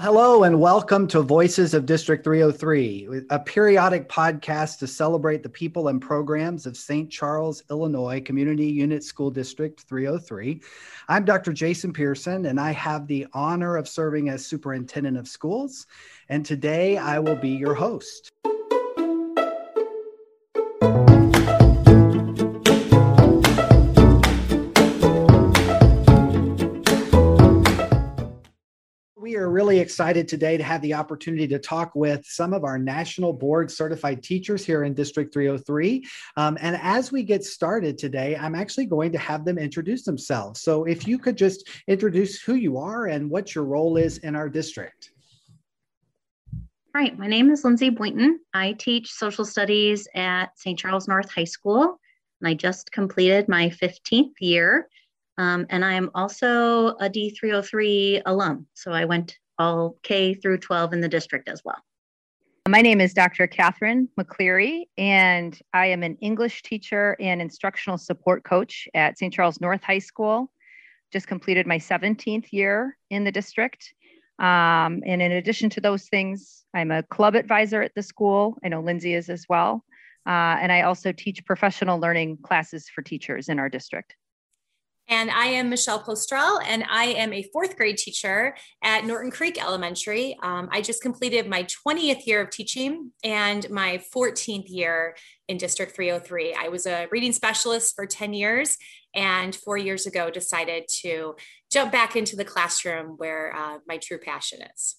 Hello and welcome to Voices of District 303, a periodic podcast to celebrate the people and programs of St. Charles, Illinois Community Unit School District 303. I'm Dr. Jason Pearson, and I have the honor of serving as Superintendent of Schools. And today I will be your host. Are really excited today to have the opportunity to talk with some of our national board certified teachers here in District 303. Um, and as we get started today, I'm actually going to have them introduce themselves. So if you could just introduce who you are and what your role is in our district. All right, My name is Lindsay Boynton. I teach social studies at St. Charles North High School, and I just completed my 15th year. Um, and I'm also a D303 alum. So I went all K through 12 in the district as well. My name is Dr. Katherine McCleary, and I am an English teacher and instructional support coach at St. Charles North High School. Just completed my 17th year in the district. Um, and in addition to those things, I'm a club advisor at the school. I know Lindsay is as well. Uh, and I also teach professional learning classes for teachers in our district. And I am Michelle Poelsterl, and I am a fourth grade teacher at Norton Creek Elementary. Um, I just completed my 20th year of teaching and my 14th year in District 303. I was a reading specialist for 10 years, and four years ago decided to jump back into the classroom where uh, my true passion is.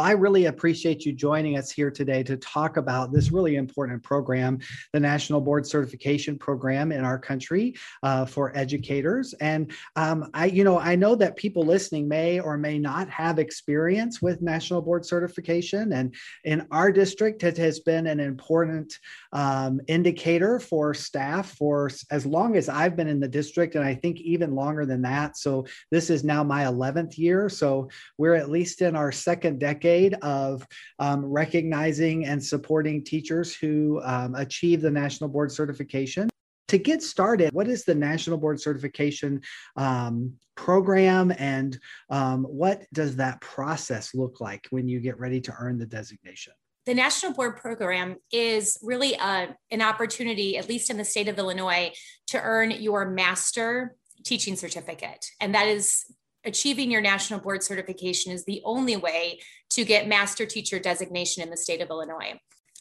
I really appreciate you joining us here today to talk about this really important program, the National Board Certification Program in our country uh, for educators. And um, I, you know, I know that people listening may or may not have experience with National Board Certification, and in our district, it has been an important um, indicator for staff for as long as I've been in the district, and I think even longer than that. So this is now my 11th year. So we're at least in our second decade decade of um, recognizing and supporting teachers who um, achieve the National Board Certification. To get started, what is the National Board Certification um, program and um, what does that process look like when you get ready to earn the designation? the National Board Program is really a, uh, an opportunity, at least in the state of Illinois, to earn your master teaching certificate. And that is achieving your national board certification is the only way to get master teacher designation in the state of Illinois.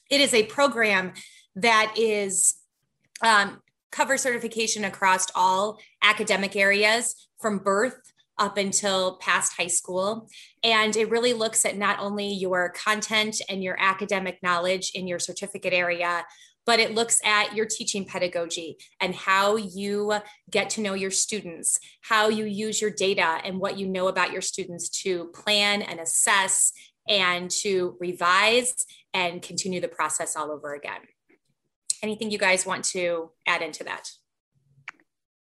It is a program that is um, cover certification across all academic areas from birth up until past high school. And it really looks at not only your content and your academic knowledge in your certificate area, but it looks at your teaching pedagogy and how you get to know your students, how you use your data and what you know about your students to plan and assess and to revise and continue the process all over again. Anything you guys want to add into that?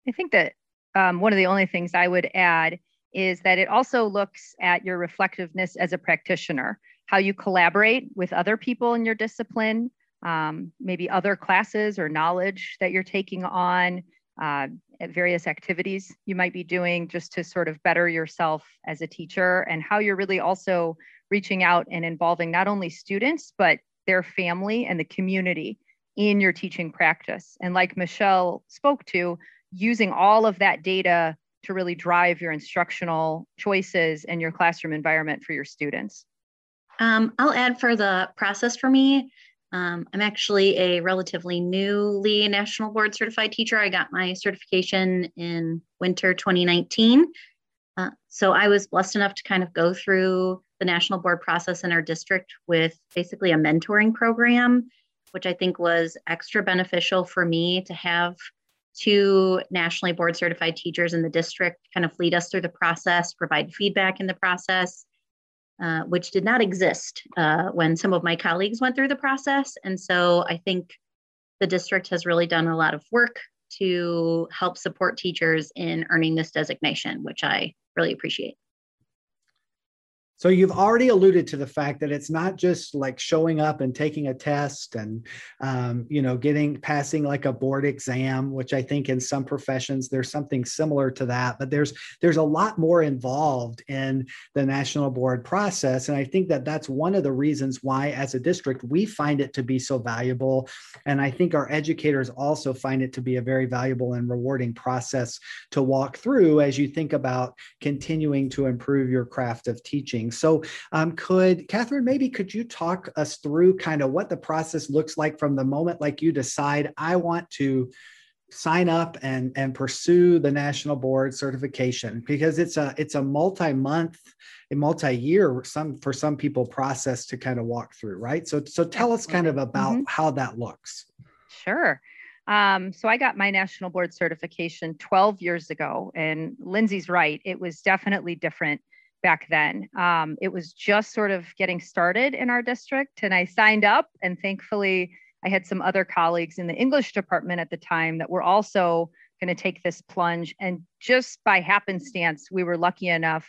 I think that um, one of the only things I would add is that it also looks at your reflectiveness as a practitioner, how you collaborate with other people in your discipline, um, maybe other classes or knowledge that you're taking on, uh, at various activities you might be doing just to sort of better yourself as a teacher, and how you're really also reaching out and involving not only students, but their family and the community in your teaching practice. And like Michelle spoke to, using all of that data to really drive your instructional choices and your classroom environment for your students. Um, I'll add for the process for me. Um, I'm actually a relatively newly National Board Certified teacher. I got my certification in winter 2019. Uh, so I was blessed enough to kind of go through the National Board process in our district with basically a mentoring program, which I think was extra beneficial for me to have two nationally board certified teachers in the district kind of lead us through the process, provide feedback in the process, uh, which did not exist uh, when some of my colleagues went through the process. And so I think the district has really done a lot of work to help support teachers in earning this designation, which I really appreciate. So you've already alluded to the fact that it's not just like showing up and taking a test and um, you know getting passing like a board exam, which I think in some professions there's something similar to that. But there's there's a lot more involved in the national board process, and I think that that's one of the reasons why, as a district, we find it to be so valuable, and I think our educators also find it to be a very valuable and rewarding process to walk through as you think about continuing to improve your craft of teaching. So, um, could Katherine, maybe could you talk us through kind of what the process looks like from the moment like you decide I want to sign up and and pursue the national board certification because it's a it's a multi-month a multi-year some for some people process to kind of walk through right so so tell us kind of about mm-hmm. how that looks sure um, so I got my national board certification 12 years ago, and Lindsay's right. It was definitely different back then. Um, it was just sort of getting started in our district, and I signed up, and thankfully, I had some other colleagues in the English department at the time that were also going to take this plunge. And just by happenstance, we were lucky enough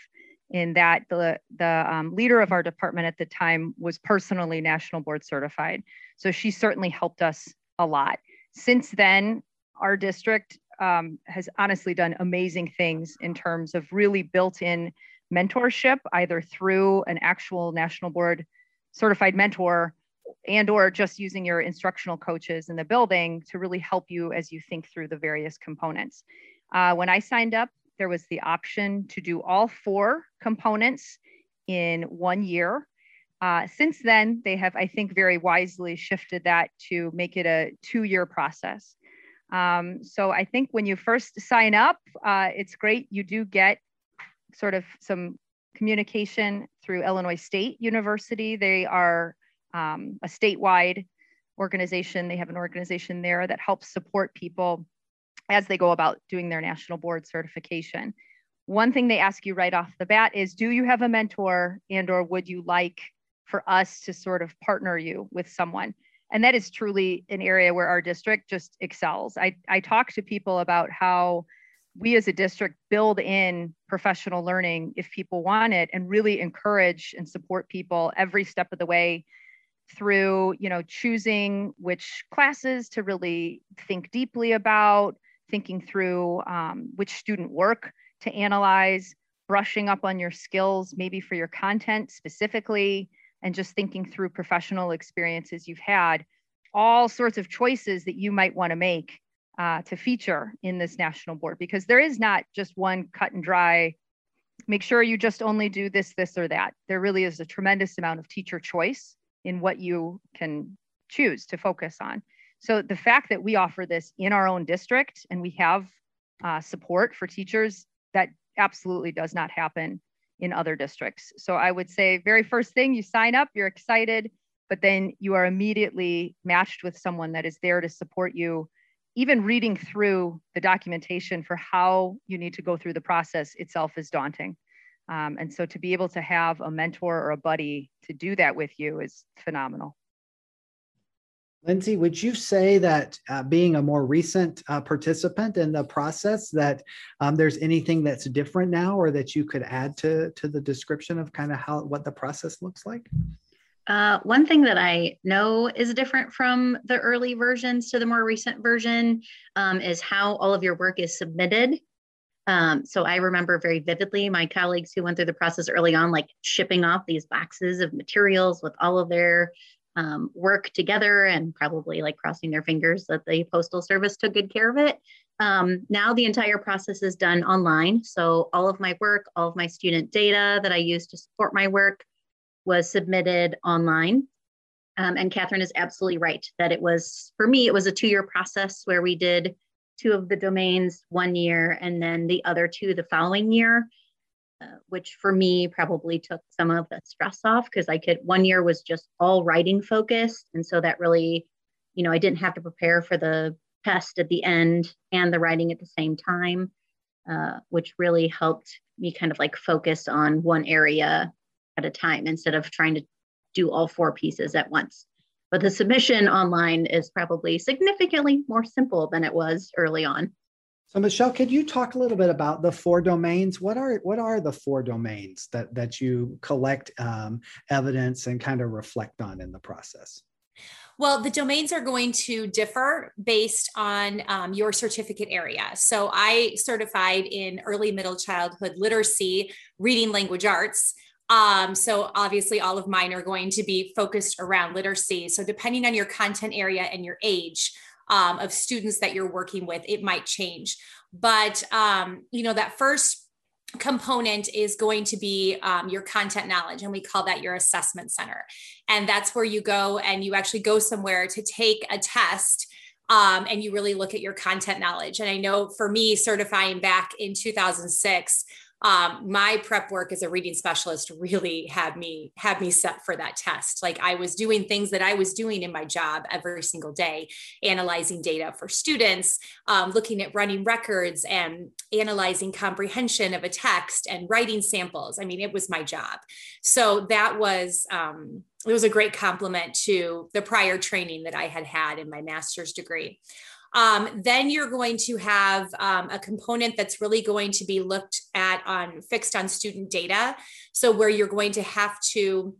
in that the, the um, leader of our department at the time was personally national board certified. So she certainly helped us a lot. Since then, our district um, has honestly done amazing things in terms of really built in mentorship, either through an actual national board certified mentor and or just using your instructional coaches in the building to really help you as you think through the various components. Uh, when I signed up, there was the option to do all four components in one year. Uh, since then, they have, I think, very wisely shifted that to make it a two year process. Um, so I think when you first sign up, uh, it's great. You do get sort of some communication through Illinois State University. They are um, a statewide organization. They have an organization there that helps support people as they go about doing their national board certification. One thing they ask you right off the bat is, do you have a mentor and or would you like for us to sort of partner you with someone. And that is truly an area where our district just excels. I, I talk to people about how we as a district build in professional learning if people want it and really encourage and support people every step of the way through you know choosing which classes to really think deeply about thinking through um, which student work to analyze brushing up on your skills maybe for your content specifically and just thinking through professional experiences you've had, all sorts of choices that you might want to make uh, to feature in this national board because there is not just one cut and dry make sure you just only do this this or that there really is a tremendous amount of teacher choice in what you can choose to focus on so the fact that we offer this in our own district and we have uh, support for teachers that absolutely does not happen in other districts. So I would say very first thing you sign up, you're excited, but then you are immediately matched with someone that is there to support you. Even reading through the documentation for how you need to go through the process itself is daunting. Um, and so to be able to have a mentor or a buddy to do that with you is phenomenal. Lindsay, would you say that uh, being a more recent uh, participant in the process, that um, there's anything that's different now, or that you could add to to the description of kind of how what the process looks like? Uh, one thing that I know is different from the early versions to the more recent version um, is how all of your work is submitted. Um, so I remember very vividly my colleagues who went through the process early on, like shipping off these boxes of materials with all of their um, work together and probably like crossing their fingers that the postal service took good care of it um, now the entire process is done online so all of my work all of my student data that i use to support my work was submitted online um, and katherine is absolutely right that it was for me it was a two-year process where we did two of the domains one year and then the other two the following year uh, which for me probably took some of the stress off because I could, one year was just all writing focused. And so that really, you know, I didn't have to prepare for the test at the end and the writing at the same time, uh, which really helped me kind of like focus on one area at a time instead of trying to do all four pieces at once. But the submission online is probably significantly more simple than it was early on. So Michelle, could you talk a little bit about the four domains? What are what are the four domains that that you collect um, evidence and kind of reflect on in the process? Well, the domains are going to differ based on um, your certificate area. So I certified in early middle childhood literacy, reading language arts. Um, so obviously all of mine are going to be focused around literacy. So depending on your content area and your age, um, of students that you're working with, it might change. But um, you know that first component is going to be um, your content knowledge and we call that your assessment center and that's where you go and you actually go somewhere to take a test um, and you really look at your content knowledge and i know for me certifying back in 2006 um, my prep work as a reading specialist really had me had me set for that test. Like I was doing things that I was doing in my job every single day, analyzing data for students, um, looking at running records and analyzing comprehension of a text and writing samples. I mean, it was my job. So that was um, it was a great compliment to the prior training that I had had in my master's degree. Um, then you're going to have um, a component that's really going to be looked at on fixed on student data. So where you're going to have to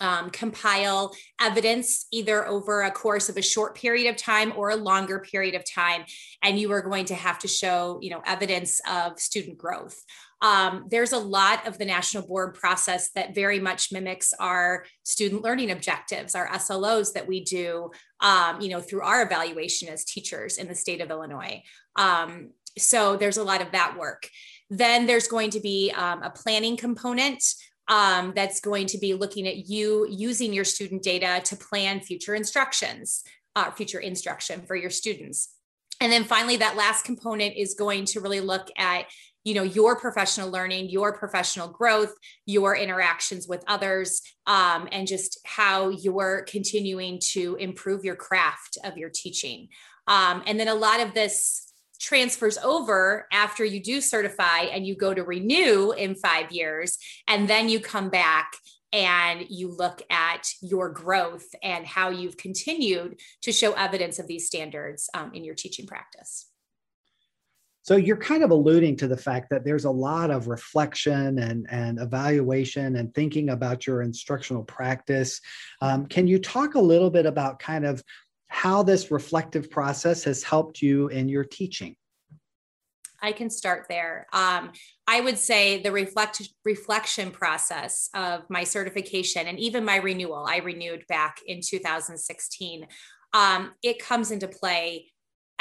um, compile evidence either over a course of a short period of time or a longer period of time and you are going to have to show you know evidence of student growth um, there's a lot of the national board process that very much mimics our student learning objectives, our SLOs that we do, um, you know, through our evaluation as teachers in the state of Illinois. Um, so there's a lot of that work. Then there's going to be um, a planning component um, that's going to be looking at you using your student data to plan future instructions, uh, future instruction for your students. And then finally, that last component is going to really look at you know your professional learning your professional growth your interactions with others um, and just how you're continuing to improve your craft of your teaching. Um, and then a lot of this transfers over after you do certify and you go to renew in five years and then you come back and you look at your growth and how you've continued to show evidence of these standards um, in your teaching practice so you're kind of alluding to the fact that there's a lot of reflection and, and evaluation and thinking about your instructional practice. Um, can you talk a little bit about kind of how this reflective process has helped you in your teaching? I can start there. Um, I would say the reflect reflection process of my certification and even my renewal. I renewed back in 2016. Um, it comes into play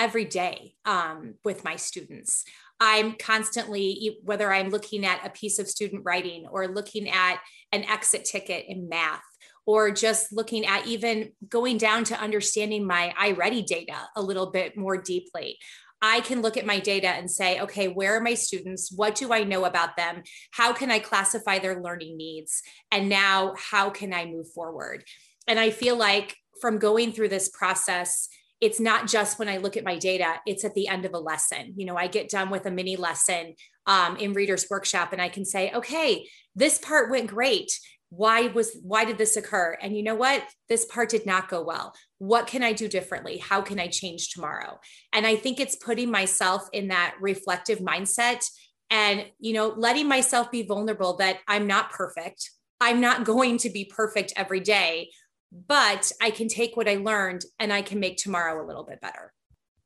every day um, with my students. I'm constantly, whether I'm looking at a piece of student writing or looking at an exit ticket in math, or just looking at even going down to understanding my iReady data a little bit more deeply. I can look at my data and say, okay, where are my students? What do I know about them? How can I classify their learning needs? And now, how can I move forward? And I feel like from going through this process, it's not just when I look at my data, it's at the end of a lesson. You know, I get done with a mini lesson um, in Reader's Workshop and I can say, okay, this part went great. Why was why did this occur? And you know what? This part did not go well. What can I do differently? How can I change tomorrow? And I think it's putting myself in that reflective mindset and you know letting myself be vulnerable that I'm not perfect. I'm not going to be perfect every day, but I can take what I learned and I can make tomorrow a little bit better.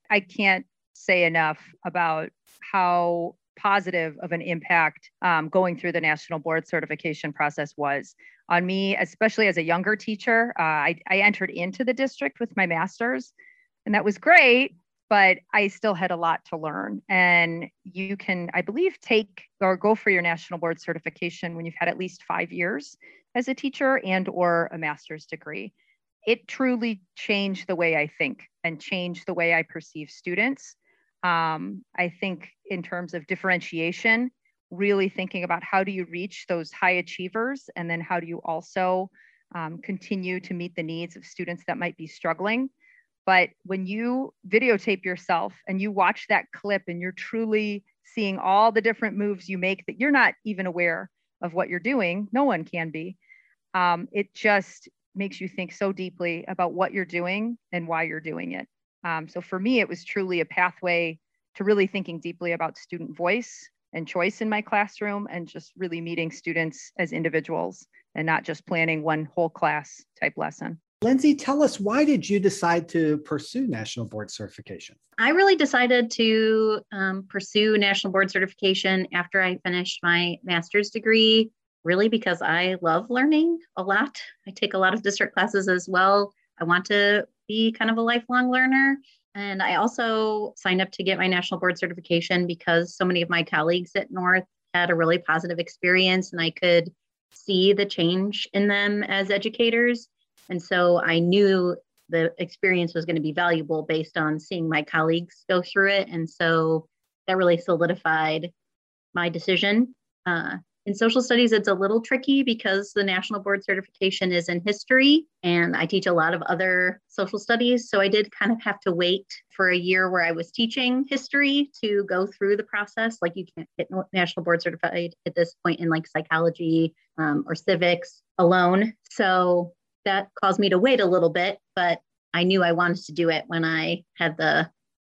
I can't say enough about how positive of an impact um, going through the national board certification process was on me, especially as a younger teacher. Uh, I, I entered into the district with my master's, and that was great, but I still had a lot to learn. And you can, I believe, take or go for your national board certification when you've had at least five years as a teacher and or a master's degree. It truly changed the way i think and changed the way i perceive students. Um, i think in terms of differentiation really thinking about how do you reach those high achievers and then how do you also um, continue to meet the needs of students that might be struggling but when you videotape yourself and you watch that clip and you're truly seeing all the different moves you make that you're not even aware of what you're doing no one can be um, it just makes you think so deeply about what you're doing and why you're doing it. Um, so for me, it was truly a pathway to really thinking deeply about student voice and choice in my classroom and just really meeting students as individuals and not just planning one whole class type lesson. Lindsay, tell us why did you decide to pursue national board certification? I really decided to um, pursue national board certification after I finished my master's degree, really because I love learning a lot. I take a lot of district classes as well. I want to be kind of a lifelong learner. And I also signed up to get my national board certification because so many of my colleagues at North had a really positive experience and I could see the change in them as educators. And so I knew the experience was going to be valuable based on seeing my colleagues go through it. And so that really solidified my decision. Uh, in social studies, it's a little tricky because the national board certification is in history, and I teach a lot of other social studies. So I did kind of have to wait for a year where I was teaching history to go through the process. Like you can't get national board certified at this point in like psychology um, or civics alone. So that caused me to wait a little bit, but I knew I wanted to do it when I had the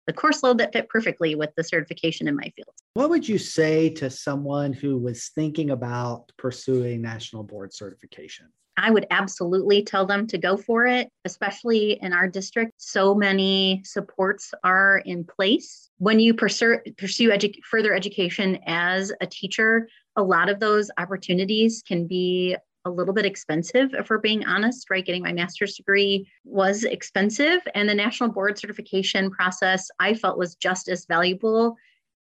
the course load that fit perfectly with the certification in my field. What would you say to someone who was thinking about pursuing national board certification? I would absolutely tell them to go for it, especially in our district. So many supports are in place. When you pursue, pursue edu- further education as a teacher, a lot of those opportunities can be a little bit expensive, if we're being honest, right? Getting my master's degree was expensive. And the national board certification process I felt was just as valuable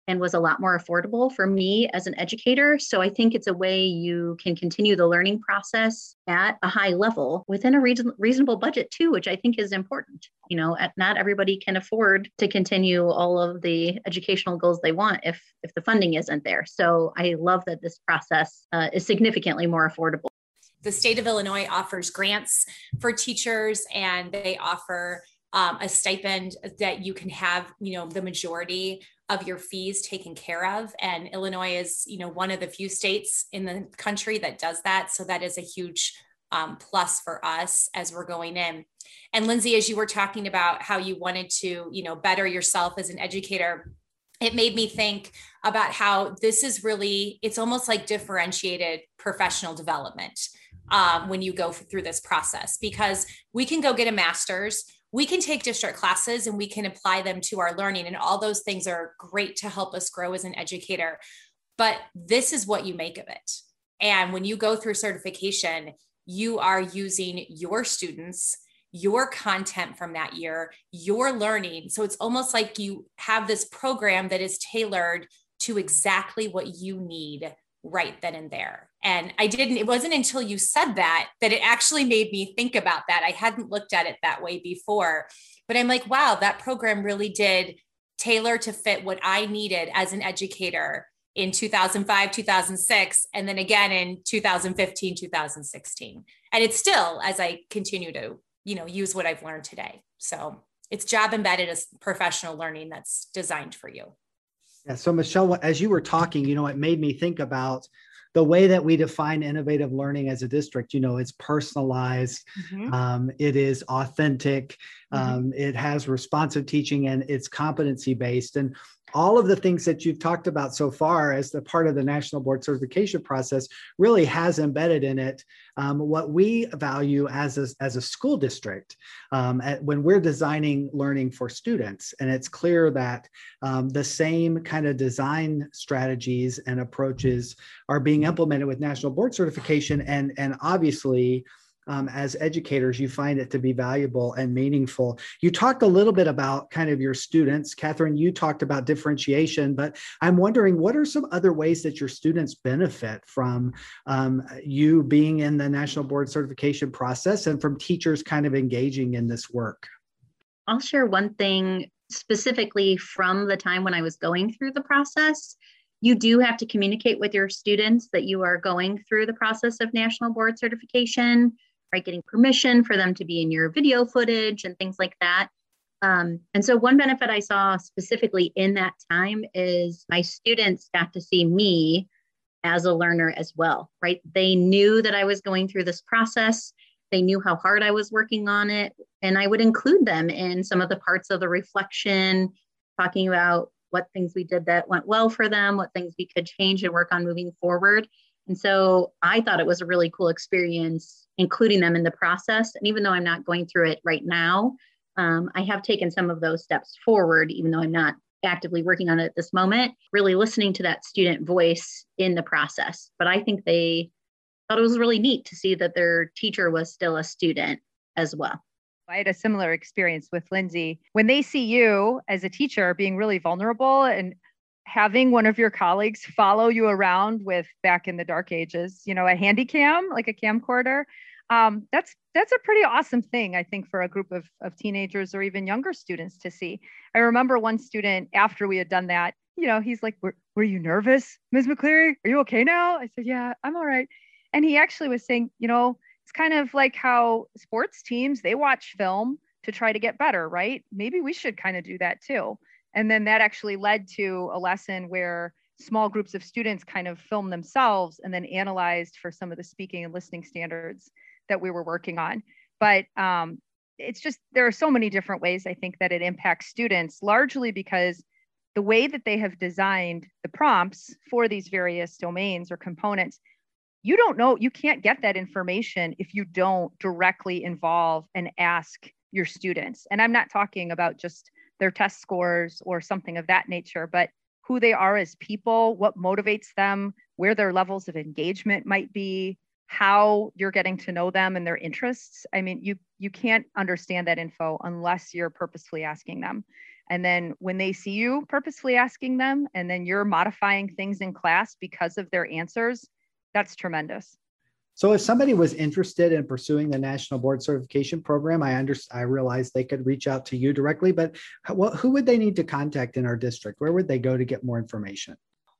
and was a lot more affordable for me as an educator. So I think it's a way you can continue the learning process at a high level within a reason, reasonable budget too, which I think is important. You know, not everybody can afford to continue all of the educational goals they want if if the funding isn't there. So I love that this process uh, is significantly more affordable the state of Illinois offers grants for teachers and they offer um, a stipend that you can have, you know, the majority of your fees taken care of. And Illinois is, you know, one of the few states in the country that does that. So that is a huge um, plus for us as we're going in. And Lindsay, as you were talking about how you wanted to, you know, better yourself as an educator, it made me think about how this is really it's almost like differentiated professional development um, when you go through this process because we can go get a master's we can take district classes and we can apply them to our learning and all those things are great to help us grow as an educator but this is what you make of it and when you go through certification you are using your students your content from that year, your learning. So it's almost like you have this program that is tailored to exactly what you need right then and there. And I didn't, it wasn't until you said that that it actually made me think about that. I hadn't looked at it that way before, but I'm like, wow, that program really did tailor to fit what I needed as an educator in 2005, 2006, and then again in 2015, 2016. And it's still, as I continue to you know use what i've learned today so it's job embedded as professional learning that's designed for you yeah so michelle as you were talking you know it made me think about the way that we define innovative learning as a district you know it's personalized mm-hmm. um, it is authentic mm-hmm. um, it has responsive teaching and it's competency based and all of the things that you've talked about so far as the part of the national board certification process really has embedded in it um, what we value as a, as a school district um, at, when we're designing learning for students and it's clear that um, the same kind of design strategies and approaches are being implemented with national board certification and and obviously um, as educators, you find it to be valuable and meaningful. You talked a little bit about kind of your students. Katherine, you talked about differentiation, but I'm wondering what are some other ways that your students benefit from um, you being in the National Board Certification process and from teachers kind of engaging in this work? I'll share one thing specifically from the time when I was going through the process you do have to communicate with your students that you are going through the process of national board certification right? Getting permission for them to be in your video footage and things like that. Um, and so, one benefit I saw specifically in that time is my students got to see me as a learner as well, right? They knew that I was going through this process. They knew how hard I was working on it. And I would include them in some of the parts of the reflection, talking about what things we did that went well for them, what things we could change and work on moving forward. And so I thought it was a really cool experience, including them in the process. And even though I'm not going through it right now, um, I have taken some of those steps forward, even though I'm not actively working on it at this moment, really listening to that student voice in the process. But I think they thought it was really neat to see that their teacher was still a student as well. I had a similar experience with Lindsay. When they see you as a teacher being really vulnerable and having one of your colleagues follow you around with back in the dark ages, you know, a handy cam, like a camcorder, um, that's that's a pretty awesome thing, I think, for a group of, of teenagers or even younger students to see. I remember one student after we had done that, you know, he's like, were, were you nervous, Ms. McCleary? Are you okay now? I said, yeah, I'm all right. And he actually was saying, you know, it's kind of like how sports teams, they watch film to try to get better, right? Maybe we should kind of do that too. And then that actually led to a lesson where small groups of students kind of filmed themselves and then analyzed for some of the speaking and listening standards that we were working on. But um, it's just, there are so many different ways I think that it impacts students, largely because the way that they have designed the prompts for these various domains or components you don't know, you can't get that information if you don't directly involve and ask your students. And I'm not talking about just their test scores or something of that nature, but who they are as people, what motivates them, where their levels of engagement might be, how you're getting to know them and their interests. I mean, you you can't understand that info unless you're purposefully asking them. And then when they see you purposefully asking them and then you're modifying things in class because of their answers, that's tremendous. So if somebody was interested in pursuing the National Board Certification Program, I under, I realized they could reach out to you directly, but what, who would they need to contact in our district? Where would they go to get more information?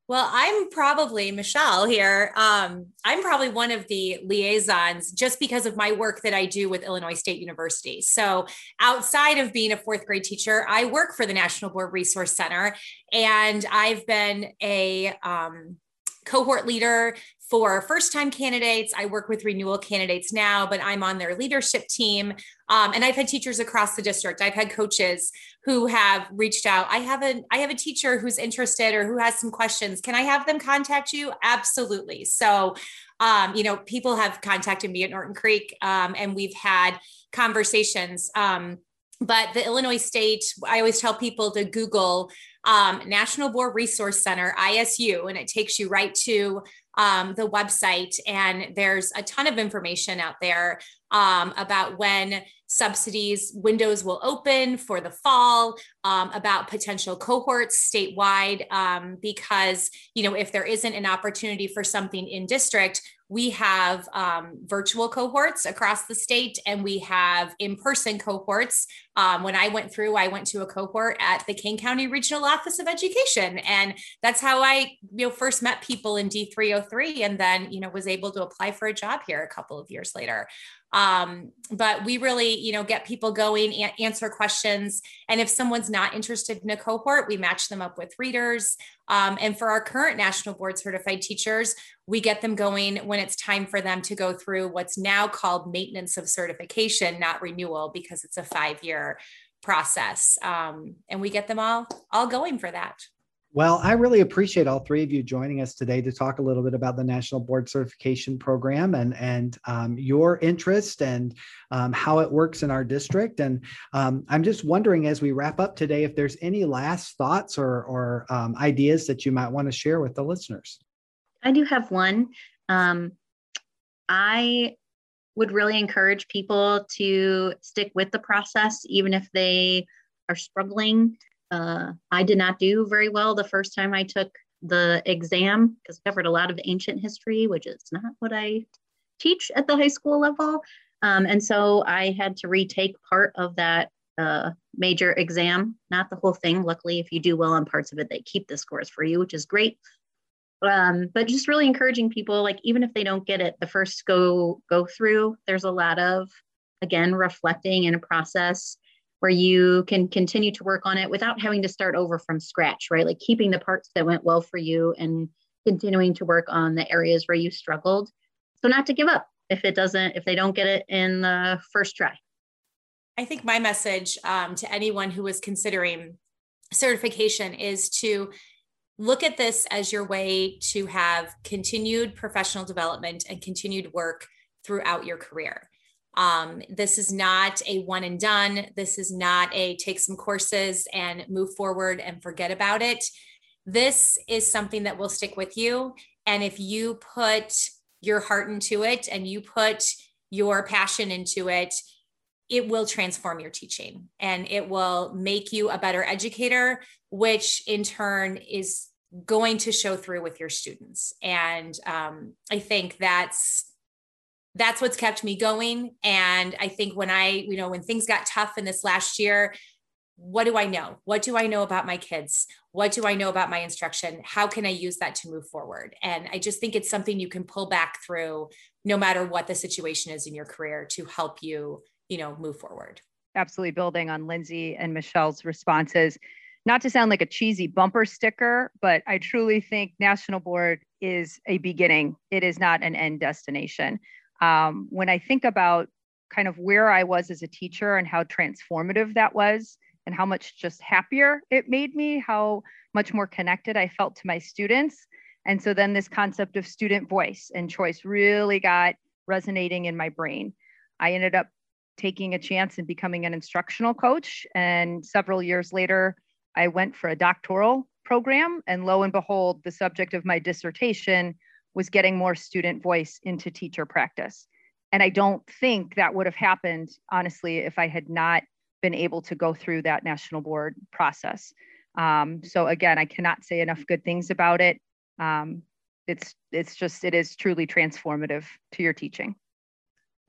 Well, I'm probably Michelle here. Um, I'm probably one of the liaisons just because of my work that I do with Illinois State University. So, outside of being a fourth grade teacher, I work for the National Board Resource Center, and I've been a um, cohort leader for first time candidates. I work with renewal candidates now, but I'm on their leadership team. Um, and I've had teachers across the district. I've had coaches who have reached out. I have a I have a teacher who's interested or who has some questions. Can I have them contact you? Absolutely. So, um, you know, people have contacted me at Norton Creek, um, and we've had conversations. Um, but the Illinois State, I always tell people to Google um, National Board Resource Center, ISU, and it takes you right to um, the website. And there's a ton of information out there um, about when subsidies windows will open for the fall, um, about potential cohorts statewide, um, because you know if there isn't an opportunity for something in district, we have um, virtual cohorts across the state and we have in-person cohorts. Um, when i went through i went to a cohort at the kane county regional office of education and that's how i you know first met people in d303 and then you know was able to apply for a job here a couple of years later um, but we really you know get people going a- answer questions. And if someone's not interested in a cohort we match them up with readers. Um, and for our current national board certified teachers we get them going when it's time for them to go through what's now called maintenance of certification not renewal because it's a five year process. Um, and we get them all all going for that well, I really appreciate all three of you joining us today to talk a little bit about the National Board Certification Program and and um, your interest and um, how it works in our district. And um, I'm just wondering, as we wrap up today, if there's any last thoughts or or um, ideas that you might want to share with the listeners. I do have one. Um, I would really encourage people to stick with the process, even if they are struggling uh, I did not do very well the first time I took the exam because I covered a lot of ancient history, which is not what I teach at the high school level. Um, and so I had to retake part of that uh, major exam, not the whole thing. Luckily, if you do well on parts of it, they keep the scores for you, which is great. Um, but just really encouraging people, like even if they don't get it the first go go through, there's a lot of again reflecting in a process where you can continue to work on it without having to start over from scratch, right? Like keeping the parts that went well for you and continuing to work on the areas where you struggled. So not to give up if it doesn't, if they don't get it in the first try. I think my message um, to anyone who is considering certification is to look at this as your way to have continued professional development and continued work throughout your career. Um, this is not a one and done. This is not a take some courses and move forward and forget about it. This is something that will stick with you. And if you put your heart into it and you put your passion into it, it will transform your teaching and it will make you a better educator, which in turn is going to show through with your students. And um, I think that's that's what's kept me going. And I think when I, you know, when things got tough in this last year, what do I know? What do I know about my kids? What do I know about my instruction? How can I use that to move forward? And I just think it's something you can pull back through no matter what the situation is in your career to help you, you know, move forward. Absolutely building on Lindsay and Michelle's responses. Not to sound like a cheesy bumper sticker, but I truly think National Board is a beginning. It is not an end destination. Um, when I think about kind of where I was as a teacher and how transformative that was, and how much just happier it made me, how much more connected I felt to my students. And so then this concept of student voice and choice really got resonating in my brain. I ended up taking a chance and becoming an instructional coach. And several years later, I went for a doctoral program. And lo and behold, the subject of my dissertation was getting more student voice into teacher practice. And I don't think that would have happened, honestly, if I had not been able to go through that national board process. Um, so again, I cannot say enough good things about it. Um, it's it's just it is truly transformative to your teaching.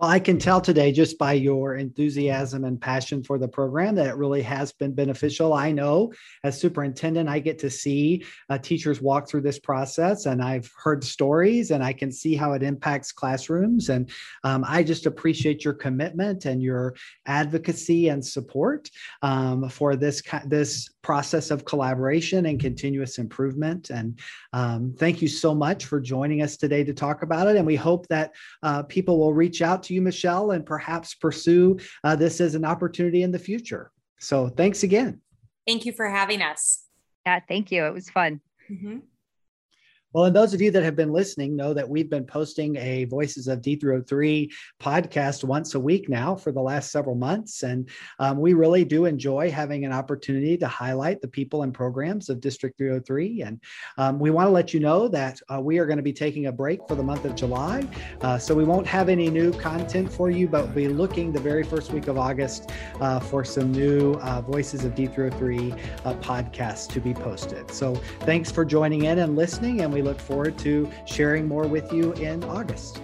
Well, I can tell today just by your enthusiasm and passion for the program that it really has been beneficial. I know as superintendent, I get to see uh, teachers walk through this process, and I've heard stories and I can see how it impacts classrooms. And um, I just appreciate your commitment and your advocacy and support um, for this, this process of collaboration and continuous improvement. And um, thank you so much for joining us today to talk about it. And we hope that uh, people will reach out to you, Michelle, and perhaps pursue uh, this as an opportunity in the future. So thanks again. Thank you for having us. Yeah, thank you. It was fun. Mm-hmm. Well, and those of you that have been listening know that we've been posting a Voices of D303 podcast once a week now for the last several months. And um, we really do enjoy having an opportunity to highlight the people and programs of District 303. And um, we want to let you know that uh, we are going to be taking a break for the month of July. Uh, so we won't have any new content for you, but we'll be looking the very first week of August uh, for some new uh, Voices of D303 uh, podcasts to be posted. So thanks for joining in and listening. And we we look forward to sharing more with you in August.